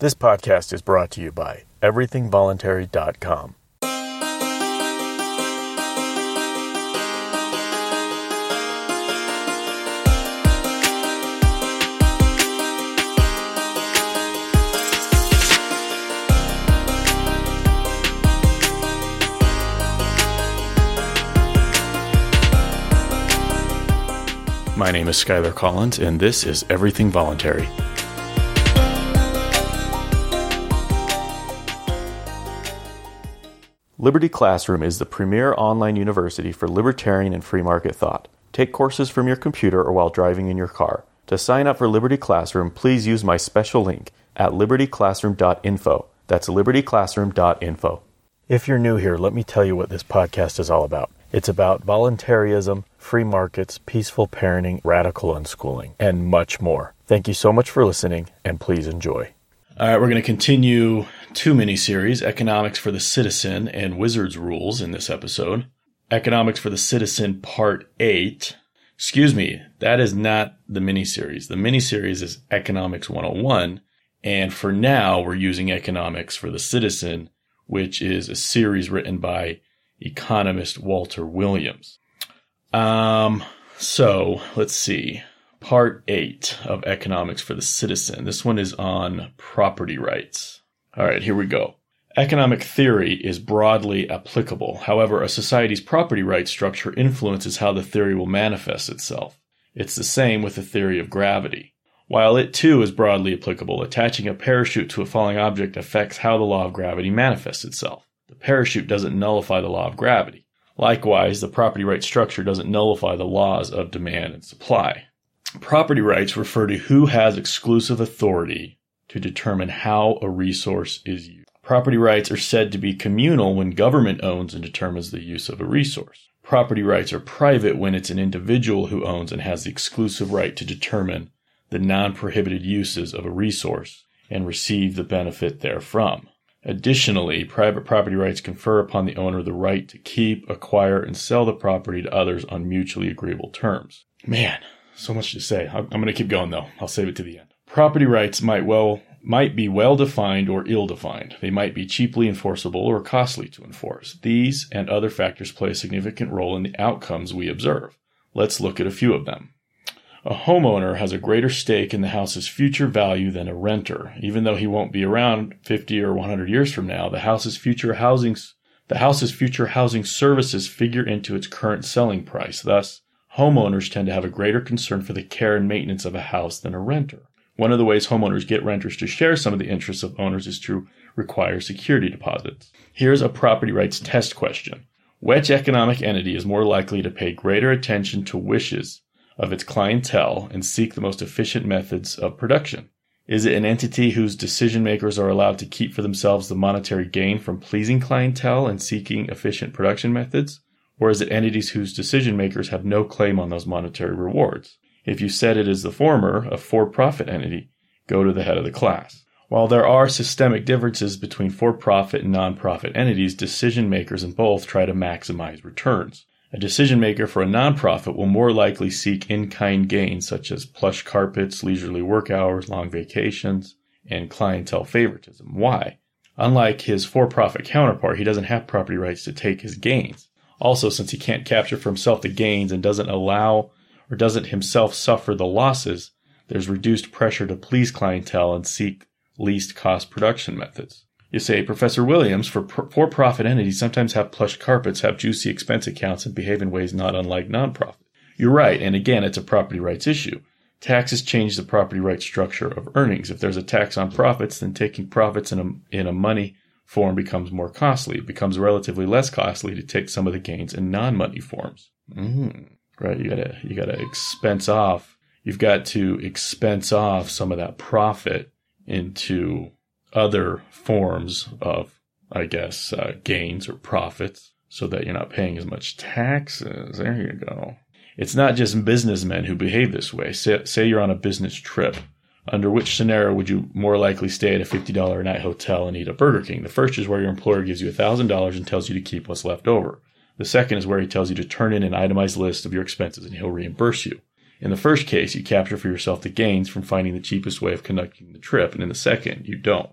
This podcast is brought to you by everythingvoluntary.com. My name is Skyler Collins, and this is Everything Voluntary. Liberty Classroom is the premier online university for libertarian and free market thought. Take courses from your computer or while driving in your car. To sign up for Liberty Classroom, please use my special link at libertyclassroom.info. That's libertyclassroom.info. If you're new here, let me tell you what this podcast is all about. It's about voluntarism, free markets, peaceful parenting, radical unschooling, and much more. Thank you so much for listening, and please enjoy. All right, we're going to continue two mini series Economics for the Citizen and Wizards Rules in this episode. Economics for the Citizen, Part 8. Excuse me, that is not the mini series. The mini series is Economics 101. And for now, we're using Economics for the Citizen, which is a series written by economist Walter Williams. Um, so let's see. Part eight of Economics for the Citizen. This one is on property rights. All right, here we go. Economic theory is broadly applicable. However, a society's property rights structure influences how the theory will manifest itself. It's the same with the theory of gravity. While it too is broadly applicable, attaching a parachute to a falling object affects how the law of gravity manifests itself. The parachute doesn't nullify the law of gravity. Likewise, the property right structure doesn't nullify the laws of demand and supply. Property rights refer to who has exclusive authority to determine how a resource is used. Property rights are said to be communal when government owns and determines the use of a resource. Property rights are private when it's an individual who owns and has the exclusive right to determine the non prohibited uses of a resource and receive the benefit therefrom. Additionally, private property rights confer upon the owner the right to keep, acquire, and sell the property to others on mutually agreeable terms. Man, so much to say. I'm going to keep going though. I'll save it to the end. Property rights might well might be well defined or ill defined. They might be cheaply enforceable or costly to enforce. These and other factors play a significant role in the outcomes we observe. Let's look at a few of them. A homeowner has a greater stake in the house's future value than a renter. Even though he won't be around 50 or 100 years from now, the house's future housing the house's future housing services figure into its current selling price. Thus, homeowners tend to have a greater concern for the care and maintenance of a house than a renter. One of the ways homeowners get renters to share some of the interests of owners is to require security deposits. Here's a property rights test question. Which economic entity is more likely to pay greater attention to wishes of its clientele and seek the most efficient methods of production? Is it an entity whose decision makers are allowed to keep for themselves the monetary gain from pleasing clientele and seeking efficient production methods? Or is it entities whose decision makers have no claim on those monetary rewards? If you said it is the former, a for profit entity, go to the head of the class. While there are systemic differences between for profit and non profit entities, decision makers in both try to maximize returns. A decision maker for a nonprofit will more likely seek in kind gains such as plush carpets, leisurely work hours, long vacations, and clientele favoritism. Why? Unlike his for profit counterpart, he doesn't have property rights to take his gains. Also, since he can't capture for himself the gains and doesn't allow or doesn't himself suffer the losses, there's reduced pressure to please clientele and seek least cost production methods. You say, Professor Williams, for for profit entities sometimes have plush carpets, have juicy expense accounts, and behave in ways not unlike nonprofit. You're right, and again, it's a property rights issue. Taxes change the property rights structure of earnings. If there's a tax on profits, then taking profits in a, in a money form becomes more costly. It becomes relatively less costly to take some of the gains in non-money forms. Mm, right? You gotta you gotta expense off. You've got to expense off some of that profit into other forms of, I guess, uh, gains or profits so that you're not paying as much taxes. There you go. It's not just businessmen who behave this way. Say, say you're on a business trip. Under which scenario would you more likely stay at a $50 a night hotel and eat at Burger King? The first is where your employer gives you $1,000 and tells you to keep what's left over. The second is where he tells you to turn in an itemized list of your expenses and he'll reimburse you. In the first case, you capture for yourself the gains from finding the cheapest way of conducting the trip, and in the second, you don't.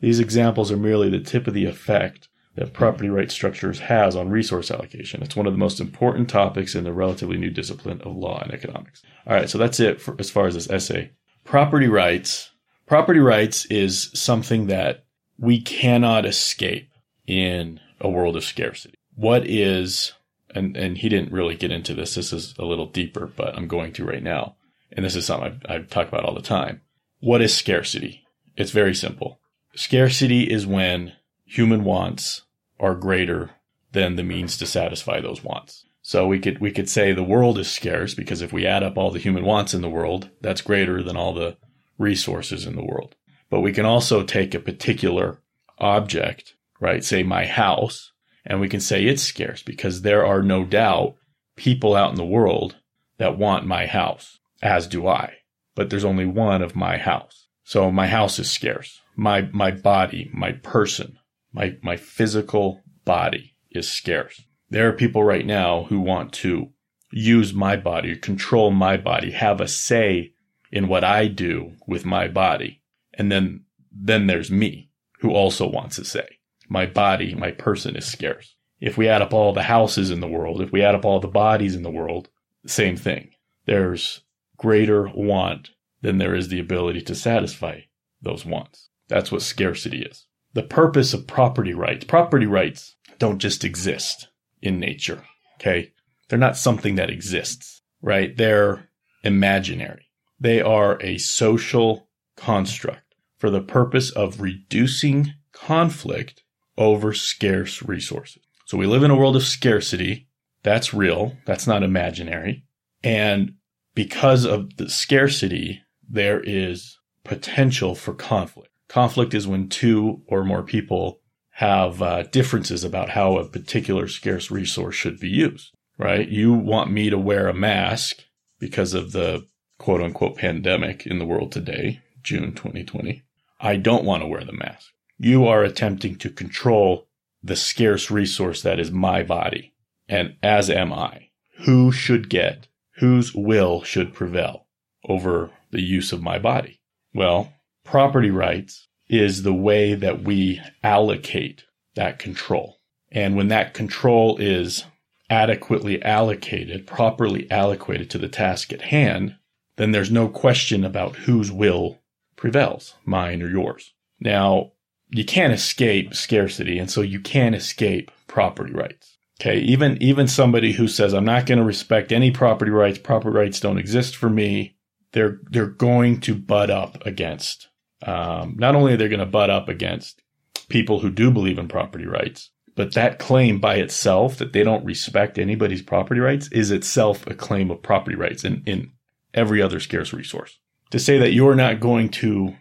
These examples are merely the tip of the effect that property right structures has on resource allocation. It's one of the most important topics in the relatively new discipline of law and economics. All right, so that's it for, as far as this essay. Property rights. Property rights is something that we cannot escape in a world of scarcity. What is and and he didn't really get into this. This is a little deeper, but I'm going to right now. And this is something I, talk about all the time. What is scarcity? It's very simple. Scarcity is when human wants are greater than the means to satisfy those wants. So we could we could say the world is scarce because if we add up all the human wants in the world, that's greater than all the resources in the world. But we can also take a particular object, right? Say my house, and we can say it's scarce because there are no doubt people out in the world that want my house, as do I. But there's only one of my house. So my house is scarce. My, my body, my person, my, my physical body is scarce. There are people right now who want to use my body, control my body, have a say in what I do with my body. And then, then there's me who also wants a say my body, my person is scarce. If we add up all the houses in the world, if we add up all the bodies in the world, same thing. There's greater want than there is the ability to satisfy those wants. That's what scarcity is. The purpose of property rights, property rights don't just exist in nature. Okay. They're not something that exists, right? They're imaginary. They are a social construct for the purpose of reducing conflict over scarce resources. So we live in a world of scarcity. That's real. That's not imaginary. And because of the scarcity, there is potential for conflict. Conflict is when two or more people have uh, differences about how a particular scarce resource should be used, right? You want me to wear a mask because of the quote unquote pandemic in the world today, June 2020. I don't want to wear the mask you are attempting to control the scarce resource that is my body. And as am I. Who should get, whose will should prevail over the use of my body? Well, property rights is the way that we allocate that control. And when that control is adequately allocated, properly allocated to the task at hand, then there's no question about whose will prevails, mine or yours. Now, you can't escape scarcity. And so you can't escape property rights. Okay. Even, even somebody who says, I'm not going to respect any property rights. Property rights don't exist for me. They're, they're going to butt up against, um, not only are they going to butt up against people who do believe in property rights, but that claim by itself that they don't respect anybody's property rights is itself a claim of property rights in, in every other scarce resource. To say that you're not going to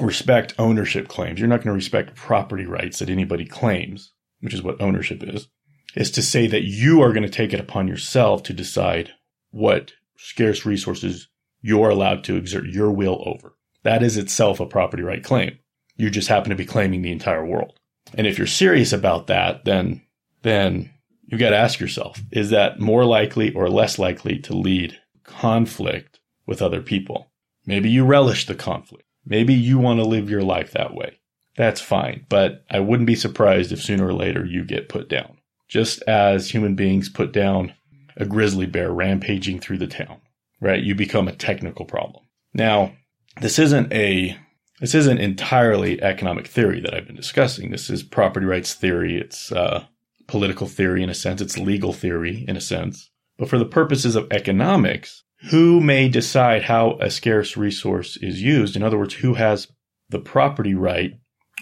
respect ownership claims. You're not going to respect property rights that anybody claims, which is what ownership is, is to say that you are going to take it upon yourself to decide what scarce resources you're allowed to exert your will over. That is itself a property right claim. You just happen to be claiming the entire world. And if you're serious about that, then, then you've got to ask yourself, is that more likely or less likely to lead conflict with other people? Maybe you relish the conflict. Maybe you want to live your life that way. That's fine, but I wouldn't be surprised if sooner or later you get put down. Just as human beings put down a grizzly bear rampaging through the town, right? You become a technical problem. Now, this isn't a this isn't entirely economic theory that I've been discussing. This is property rights theory. It's uh, political theory in a sense. It's legal theory in a sense. But for the purposes of economics, who may decide how a scarce resource is used? In other words, who has the property right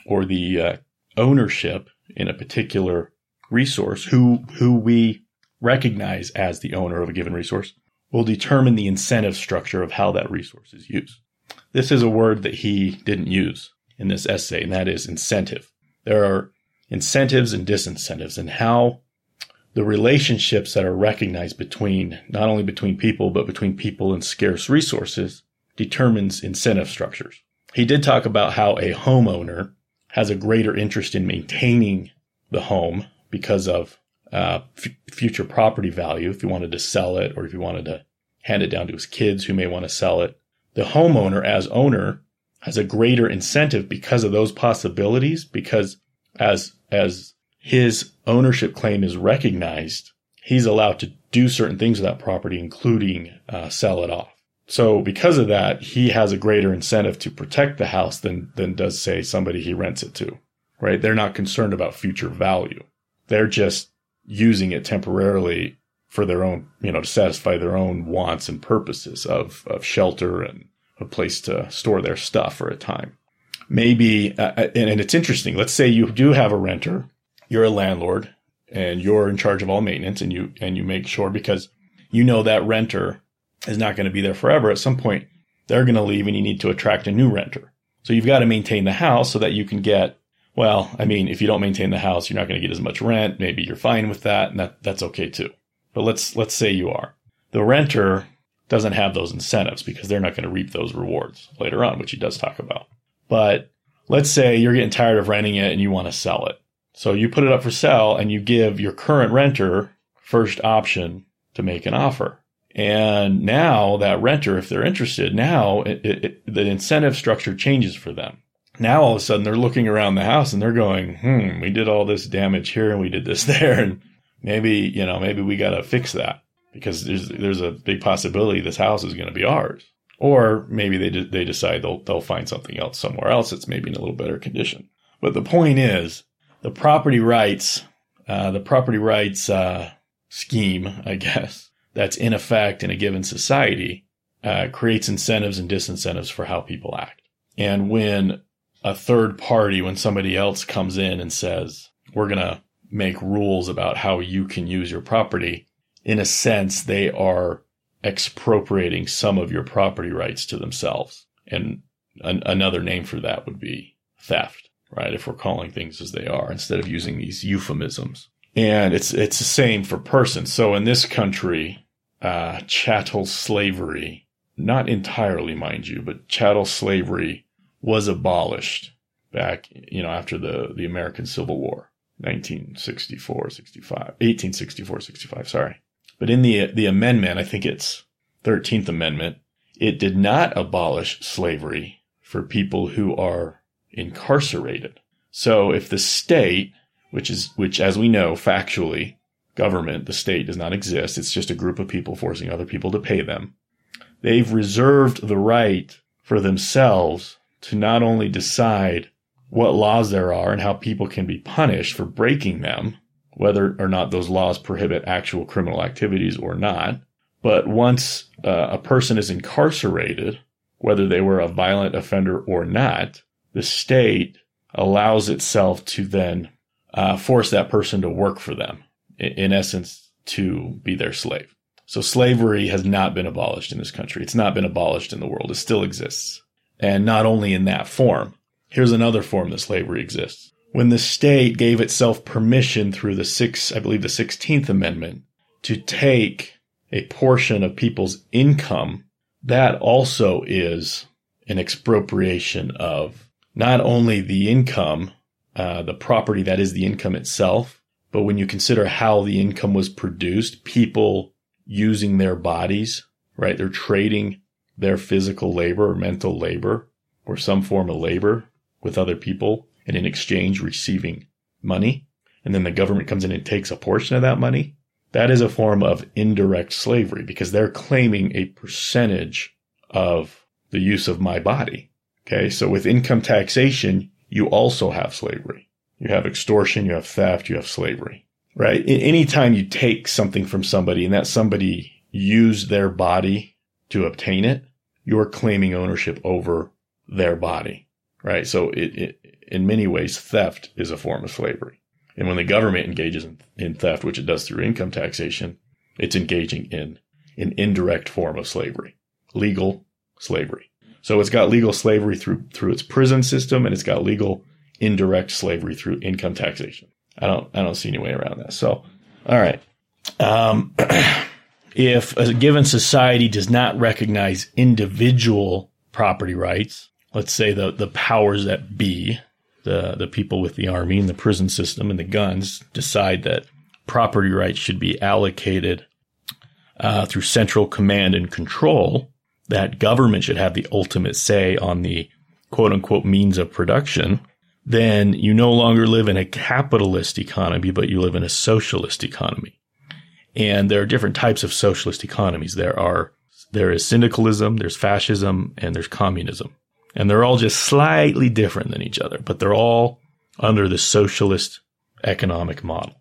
or the uh, ownership in a particular resource, who, who we recognize as the owner of a given resource, will determine the incentive structure of how that resource is used. This is a word that he didn't use in this essay, and that is incentive. There are incentives and disincentives, and how the relationships that are recognized between not only between people, but between people and scarce resources determines incentive structures. He did talk about how a homeowner has a greater interest in maintaining the home because of uh, f- future property value. If you wanted to sell it or if you wanted to hand it down to his kids who may want to sell it. The homeowner, as owner, has a greater incentive because of those possibilities, because as, as his ownership claim is recognized, he's allowed to do certain things with that property, including uh, sell it off. So because of that, he has a greater incentive to protect the house than, than does say somebody he rents it to, right? They're not concerned about future value. They're just using it temporarily for their own, you know, to satisfy their own wants and purposes of, of shelter and a place to store their stuff for a time. Maybe, uh, uh, and, and it's interesting. Let's say you do have a renter, you're a landlord, and you're in charge of all maintenance, and you and you make sure because you know that renter is not going to be there forever. At some point, they're going to leave, and you need to attract a new renter. So you've got to maintain the house so that you can get. Well, I mean, if you don't maintain the house, you're not going to get as much rent. Maybe you're fine with that, and that that's okay too. But let's let's say you are. The renter doesn't have those incentives because they're not going to reap those rewards later on, which he does talk about. But let's say you're getting tired of renting it and you want to sell it. So you put it up for sale and you give your current renter first option to make an offer. And now that renter, if they're interested, now it, it, the incentive structure changes for them. Now all of a sudden they're looking around the house and they're going, hmm, we did all this damage here and we did this there. And maybe, you know, maybe we got to fix that because there's there's a big possibility this house is going to be ours. Or maybe they de- they decide they'll they'll find something else somewhere else that's maybe in a little better condition. But the point is, the property rights, uh, the property rights uh, scheme, I guess, that's in effect in a given society, uh, creates incentives and disincentives for how people act. And when a third party, when somebody else comes in and says, "We're gonna make rules about how you can use your property," in a sense, they are expropriating some of your property rights to themselves. And an, another name for that would be theft, right? If we're calling things as they are instead of using these euphemisms. And it's, it's the same for persons. So in this country, uh, chattel slavery, not entirely, mind you, but chattel slavery was abolished back, you know, after the, the American Civil War, 1964, 65, 1864, 65, sorry. But in the, the amendment, I think it's 13th Amendment, it did not abolish slavery for people who are incarcerated. So if the state, which is, which as we know factually, government, the state does not exist. It's just a group of people forcing other people to pay them. They've reserved the right for themselves to not only decide what laws there are and how people can be punished for breaking them, whether or not those laws prohibit actual criminal activities or not. But once uh, a person is incarcerated, whether they were a violent offender or not, the state allows itself to then uh, force that person to work for them, in, in essence, to be their slave. So slavery has not been abolished in this country. It's not been abolished in the world. It still exists. And not only in that form. Here's another form that slavery exists when the state gave itself permission through the six, I believe the 16th Amendment to take a portion of people's income, that also is an expropriation of not only the income, uh, the property that is the income itself, but when you consider how the income was produced, people using their bodies, right? They're trading their physical labor or mental labor or some form of labor with other people and in exchange receiving money. And then the government comes in and takes a portion of that money. That is a form of indirect slavery because they're claiming a percentage of the use of my body. Okay. So with income taxation, you also have slavery. You have extortion, you have theft, you have slavery, right? Anytime you take something from somebody and that somebody used their body to obtain it, you're claiming ownership over their body, right? So it, it in many ways, theft is a form of slavery. And when the government engages in, in theft, which it does through income taxation, it's engaging in an indirect form of slavery, legal slavery. So it's got legal slavery through, through its prison system and it's got legal indirect slavery through income taxation. I don't, I don't see any way around that. So, all right. Um, if a given society does not recognize individual property rights, let's say the, the powers that be, the the people with the army and the prison system and the guns decide that property rights should be allocated uh, through central command and control, that government should have the ultimate say on the quote unquote means of production, then you no longer live in a capitalist economy, but you live in a socialist economy. And there are different types of socialist economies. There are, there is syndicalism, there's fascism, and there's communism. And they're all just slightly different than each other, but they're all under the socialist economic model.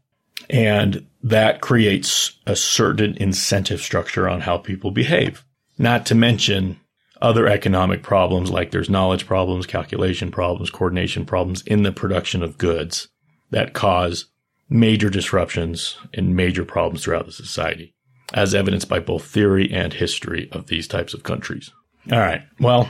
And that creates a certain incentive structure on how people behave. Not to mention other economic problems like there's knowledge problems, calculation problems, coordination problems in the production of goods that cause major disruptions and major problems throughout the society, as evidenced by both theory and history of these types of countries. All right. Well,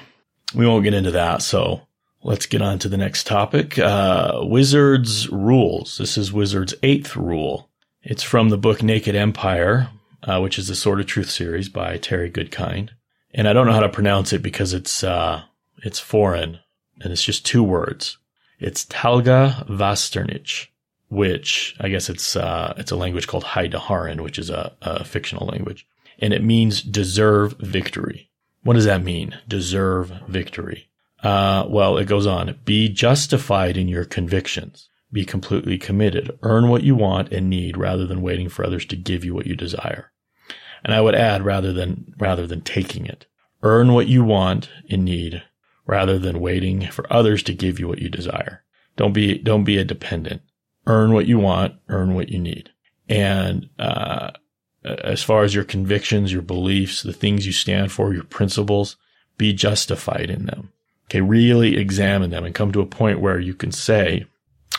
we won't get into that. So let's get on to the next topic. Uh, Wizard's rules. This is Wizard's eighth rule. It's from the book Naked Empire, uh, which is the Sword of Truth series by Terry Goodkind. And I don't know how to pronounce it because it's, uh, it's foreign and it's just two words. It's Talga Vassternich, which I guess it's, uh, it's a language called Haida which is a, a fictional language. And it means deserve victory. What does that mean? Deserve victory. Uh, well, it goes on. Be justified in your convictions. Be completely committed. Earn what you want and need rather than waiting for others to give you what you desire. And I would add rather than, rather than taking it. Earn what you want and need rather than waiting for others to give you what you desire. Don't be, don't be a dependent. Earn what you want, earn what you need. And, uh, as far as your convictions, your beliefs, the things you stand for, your principles, be justified in them. Okay. Really examine them and come to a point where you can say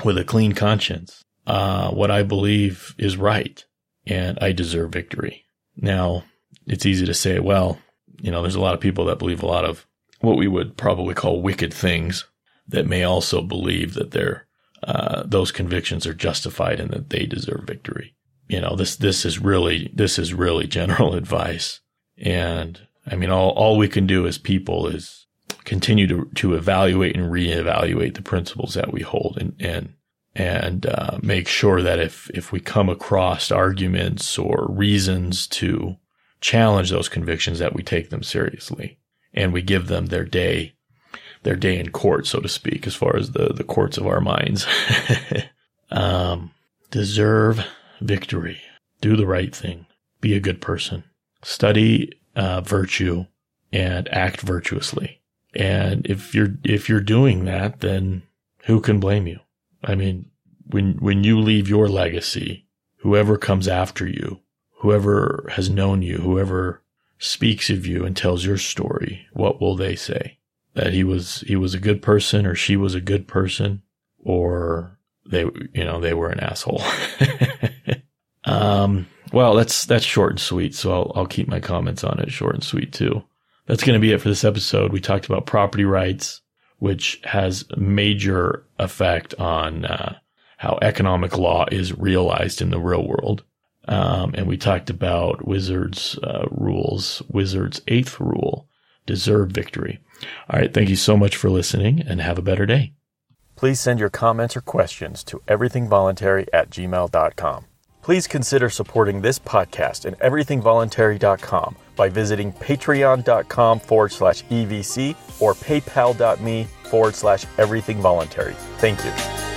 with a clean conscience, uh, what I believe is right and I deserve victory. Now it's easy to say, well, you know, there's a lot of people that believe a lot of what we would probably call wicked things that may also believe that their, uh, those convictions are justified and that they deserve victory. You know, this, this is really, this is really general advice. And I mean, all, all we can do as people is continue to, to evaluate and reevaluate the principles that we hold and, and, and, uh, make sure that if, if we come across arguments or reasons to challenge those convictions, that we take them seriously and we give them their day, their day in court, so to speak, as far as the, the courts of our minds. um, deserve victory. Do the right thing. Be a good person. Study uh, virtue and act virtuously. And if you're if you're doing that, then who can blame you? I mean, when when you leave your legacy, whoever comes after you, whoever has known you, whoever speaks of you and tells your story, what will they say? That he was he was a good person or she was a good person or they you know, they were an asshole. Um, well, that's, that's short and sweet. So I'll, I'll keep my comments on it short and sweet too. That's going to be it for this episode. We talked about property rights, which has major effect on, uh, how economic law is realized in the real world. Um, and we talked about Wizards, uh, rules, Wizards eighth rule, deserve victory. All right. Thank you so much for listening and have a better day. Please send your comments or questions to everythingvoluntary at gmail.com. Please consider supporting this podcast and everythingvoluntary.com by visiting patreon.com forward slash EVC or paypal.me forward slash everythingvoluntary. Thank you.